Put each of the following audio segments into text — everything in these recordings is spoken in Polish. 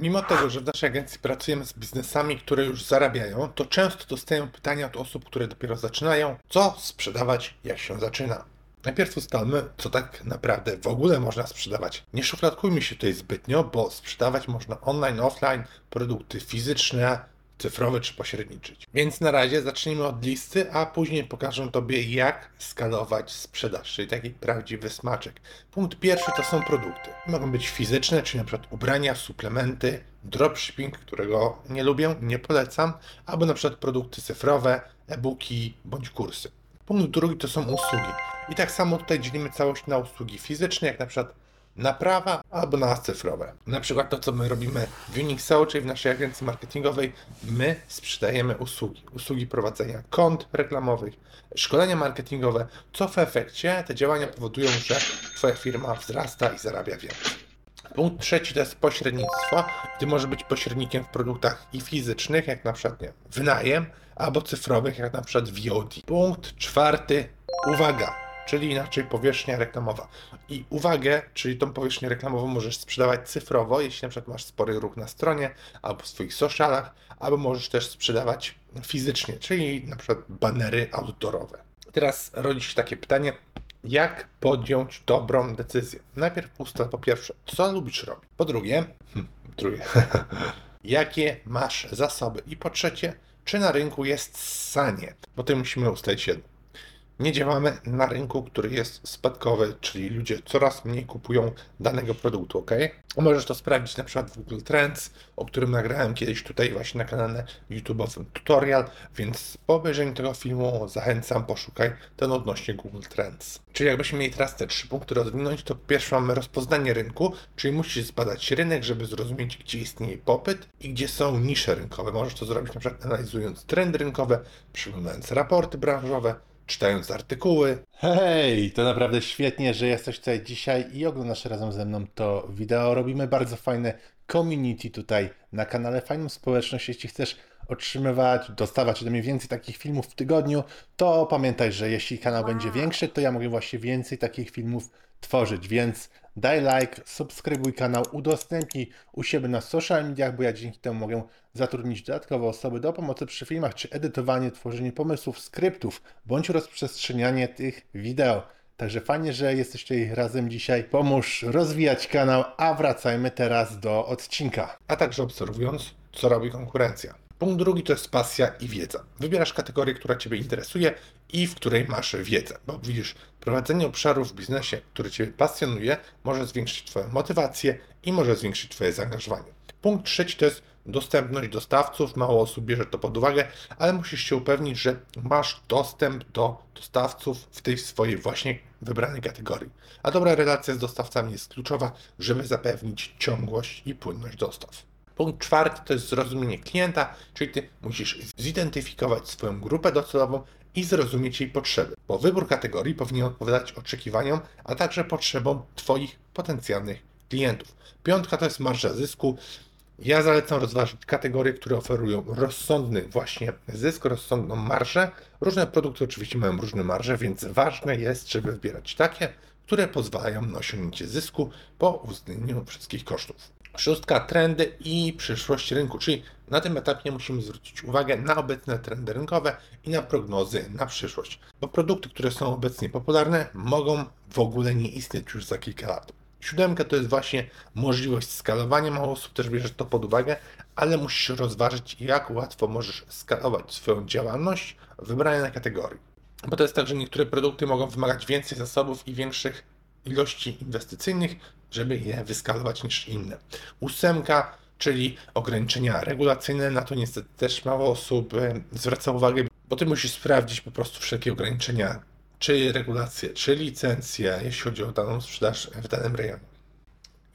Mimo tego, że w naszej agencji pracujemy z biznesami, które już zarabiają, to często dostaję pytania od osób, które dopiero zaczynają, co sprzedawać, jak się zaczyna. Najpierw ustalmy, co tak naprawdę w ogóle można sprzedawać. Nie szufladkujmy się tutaj zbytnio, bo sprzedawać można online, offline, produkty fizyczne, cyfrowe czy pośredniczyć. Więc na razie zacznijmy od listy, a później pokażę Tobie, jak skalować sprzedaż, czyli taki prawdziwy smaczek. Punkt pierwszy to są produkty. Mogą być fizyczne, czyli przykład ubrania, suplementy, dropshipping, którego nie lubię, nie polecam, albo na przykład produkty cyfrowe, e-booki bądź kursy. Punkt drugi to są usługi. I tak samo tutaj dzielimy całość na usługi fizyczne, jak na przykład naprawa albo na cyfrowe. Na przykład to, co my robimy w Unixo, czyli w naszej agencji marketingowej, my sprzedajemy usługi. Usługi prowadzenia kont reklamowych, szkolenia marketingowe, co w efekcie te działania powodują, że Twoja firma wzrasta i zarabia więcej. Punkt trzeci to jest pośrednictwo. Ty możesz być pośrednikiem w produktach i fizycznych, jak na przykład nie, wynajem, albo cyfrowych, jak na przykład VOD. Punkt czwarty, uwaga, czyli inaczej powierzchnia reklamowa. I uwagę, czyli tą powierzchnię reklamową możesz sprzedawać cyfrowo, jeśli na przykład masz spory ruch na stronie albo w swoich socialach, albo możesz też sprzedawać fizycznie, czyli na przykład banery outdoorowe. Teraz rodzi się takie pytanie, jak podjąć dobrą decyzję? Najpierw ustal po pierwsze, co lubisz robić. Po drugie, hmm, drugie, jakie masz zasoby. I po trzecie, czy na rynku jest sanie, bo tutaj musimy ustalić jedno nie działamy na rynku, który jest spadkowy, czyli ludzie coraz mniej kupują danego produktu, ok? Możesz to sprawdzić na przykład w Google Trends, o którym nagrałem kiedyś tutaj właśnie na kanale YouTube'owym tutorial, więc po obejrzeniu tego filmu zachęcam, poszukaj ten odnośnie Google Trends. Czyli jakbyśmy mieli teraz te trzy punkty rozwinąć, to pierwsze mamy rozpoznanie rynku, czyli musisz zbadać rynek, żeby zrozumieć, gdzie istnieje popyt i gdzie są nisze rynkowe. Możesz to zrobić na przykład analizując trendy rynkowe, przeglądając raporty branżowe, czytając artykuły. Hej, to naprawdę świetnie, że jesteś tutaj dzisiaj i oglądasz razem ze mną to wideo. Robimy bardzo fajne community tutaj na kanale, fajną społeczność. Jeśli chcesz otrzymywać, dostawać ode mnie więcej takich filmów w tygodniu, to pamiętaj, że jeśli kanał będzie większy, to ja mogę właśnie więcej takich filmów tworzyć, więc daj like, subskrybuj kanał, udostępnij u siebie na social mediach, bo ja dzięki temu mogę zatrudnić dodatkowe osoby do pomocy przy filmach, czy edytowanie, tworzenie pomysłów, skryptów, bądź rozprzestrzenianie tych wideo. Także fajnie, że jesteś tutaj razem dzisiaj. Pomóż rozwijać kanał, a wracajmy teraz do odcinka. A także obserwując, co robi konkurencja. Punkt drugi to jest pasja i wiedza. Wybierasz kategorię, która Ciebie interesuje i w której masz wiedzę, bo widzisz, prowadzenie obszaru w biznesie, który Ciebie pasjonuje, może zwiększyć Twoją motywację i może zwiększyć Twoje zaangażowanie. Punkt trzeci to jest dostępność dostawców. Mało osób bierze to pod uwagę, ale musisz się upewnić, że masz dostęp do dostawców w tej swojej właśnie wybranej kategorii. A dobra relacja z dostawcami jest kluczowa, żeby zapewnić ciągłość i płynność dostaw. Punkt czwarty to jest zrozumienie klienta, czyli ty musisz zidentyfikować swoją grupę docelową i zrozumieć jej potrzeby, bo wybór kategorii powinien odpowiadać oczekiwaniom, a także potrzebom Twoich potencjalnych klientów. Piątka to jest marża zysku. Ja zalecam rozważyć kategorie, które oferują rozsądny właśnie zysk, rozsądną marżę. Różne produkty oczywiście mają różne marże, więc ważne jest, żeby wybierać takie, które pozwalają na osiągnięcie zysku po uwzględnieniu wszystkich kosztów. Szóstka, trendy i przyszłość rynku, czyli na tym etapie musimy zwrócić uwagę na obecne trendy rynkowe i na prognozy na przyszłość, bo produkty, które są obecnie popularne, mogą w ogóle nie istnieć już za kilka lat. Siódemka to jest właśnie możliwość skalowania. Mało osób też bierze to pod uwagę, ale musisz rozważyć, jak łatwo możesz skalować swoją działalność w wybranej kategorii. Bo to jest tak, że niektóre produkty mogą wymagać więcej zasobów i większych ilości inwestycyjnych, żeby je wyskalować niż inne. Ósemka, czyli ograniczenia regulacyjne, na to niestety też mało osób zwraca uwagę, bo ty musisz sprawdzić po prostu wszelkie ograniczenia, czy regulacje, czy licencje, jeśli chodzi o daną sprzedaż w danym rejonie.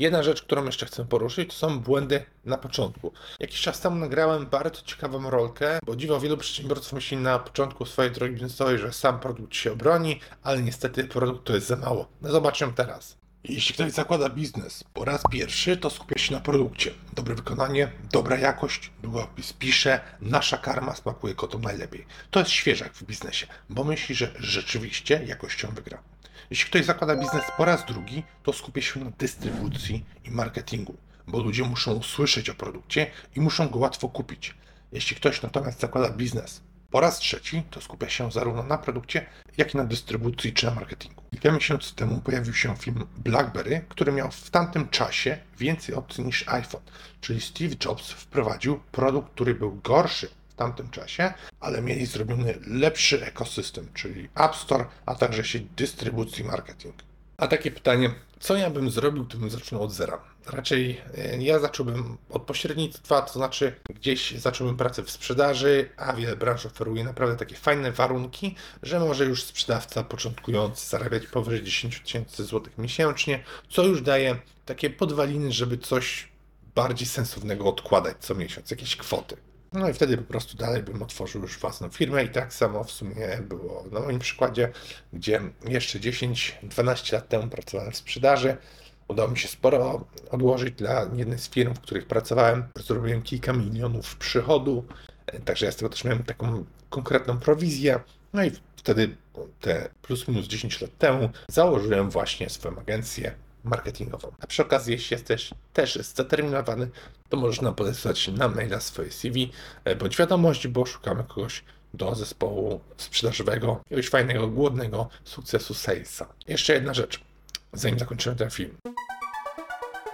Jedna rzecz, którą jeszcze chcę poruszyć, to są błędy na początku. Jakiś czas temu nagrałem bardzo ciekawą rolkę, bo dziwo wielu przedsiębiorców myśli na początku swojej drogi biznesowej, że sam produkt się obroni, ale niestety produkt to jest za mało. No zobaczmy teraz. Jeśli ktoś zakłada biznes po raz pierwszy, to skupia się na produkcie. Dobre wykonanie, dobra jakość, długopis pisze, nasza karma smakuje kotom najlepiej. To jest świeżak w biznesie, bo myśli, że rzeczywiście jakością wygra. Jeśli ktoś zakłada biznes po raz drugi, to skupia się na dystrybucji i marketingu. bo ludzie muszą usłyszeć o produkcie i muszą go łatwo kupić. Jeśli ktoś natomiast zakłada biznes po raz trzeci, to skupia się zarówno na produkcie, jak i na dystrybucji czy na marketingu. Kilka miesięcy temu pojawił się film BlackBerry, który miał w tamtym czasie więcej opcji niż iPhone. Czyli Steve Jobs wprowadził produkt, który był gorszy w tamtym czasie, ale mieli zrobiony lepszy ekosystem, czyli App Store, a także sieć dystrybucji marketing. A takie pytanie, co ja bym zrobił, gdybym zaczął od zera? Raczej e, ja zacząłbym od pośrednictwa, to znaczy gdzieś zacząłbym pracę w sprzedaży, a wiele branż oferuje naprawdę takie fajne warunki, że może już sprzedawca początkujący zarabiać powyżej 10 tysięcy złotych miesięcznie, co już daje takie podwaliny, żeby coś bardziej sensownego odkładać co miesiąc, jakieś kwoty. No i wtedy po prostu dalej bym otworzył już własną firmę i tak samo w sumie było na moim przykładzie, gdzie jeszcze 10-12 lat temu pracowałem w sprzedaży. Udało mi się sporo odłożyć dla jednej z firm, w których pracowałem. Zrobiłem kilka milionów przychodu, także ja z tego też miałem taką konkretną prowizję. No i wtedy, te plus minus 10 lat temu, założyłem właśnie swoją agencję marketingową. A przy okazji, jeśli jesteś też zdeterminowany, to możesz nam podesłać na maila swoje CV e, bądź wiadomość, bo szukamy kogoś do zespołu sprzedażowego, jakiegoś fajnego, głodnego sukcesu salesa. Jeszcze jedna rzecz, zanim zakończymy ten film.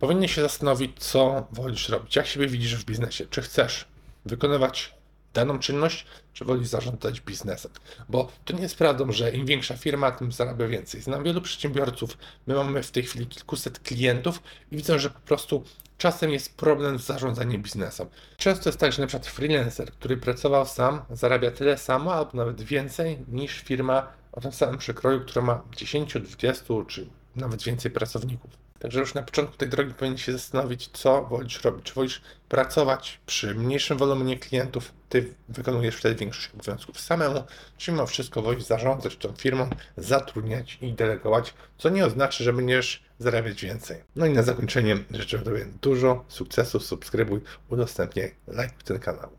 Powinien się zastanowić, co wolisz robić, jak siebie widzisz w biznesie. Czy chcesz wykonywać daną czynność, czy wolisz zarządzać biznesem? Bo to nie jest prawdą, że im większa firma, tym zarabia więcej. Znam wielu przedsiębiorców, my mamy w tej chwili kilkuset klientów i widzę, że po prostu czasem jest problem z zarządzaniem biznesem. Często jest tak, że przykład freelancer, który pracował sam, zarabia tyle samo albo nawet więcej niż firma o tym samym przekroju, która ma 10, 20 czy nawet więcej pracowników. Także już na początku tej drogi powinien się zastanowić, co wolisz robić. Czy wolisz pracować przy mniejszym wolumenie klientów, ty wykonujesz wtedy większość obowiązków samemu, czy mimo wszystko wolisz zarządzać tą firmą, zatrudniać i delegować, co nie oznacza, że będziesz zarabiać więcej. No i na zakończenie życzę Tobie dużo sukcesów, subskrybuj, udostępniaj, lajkuj ten kanał.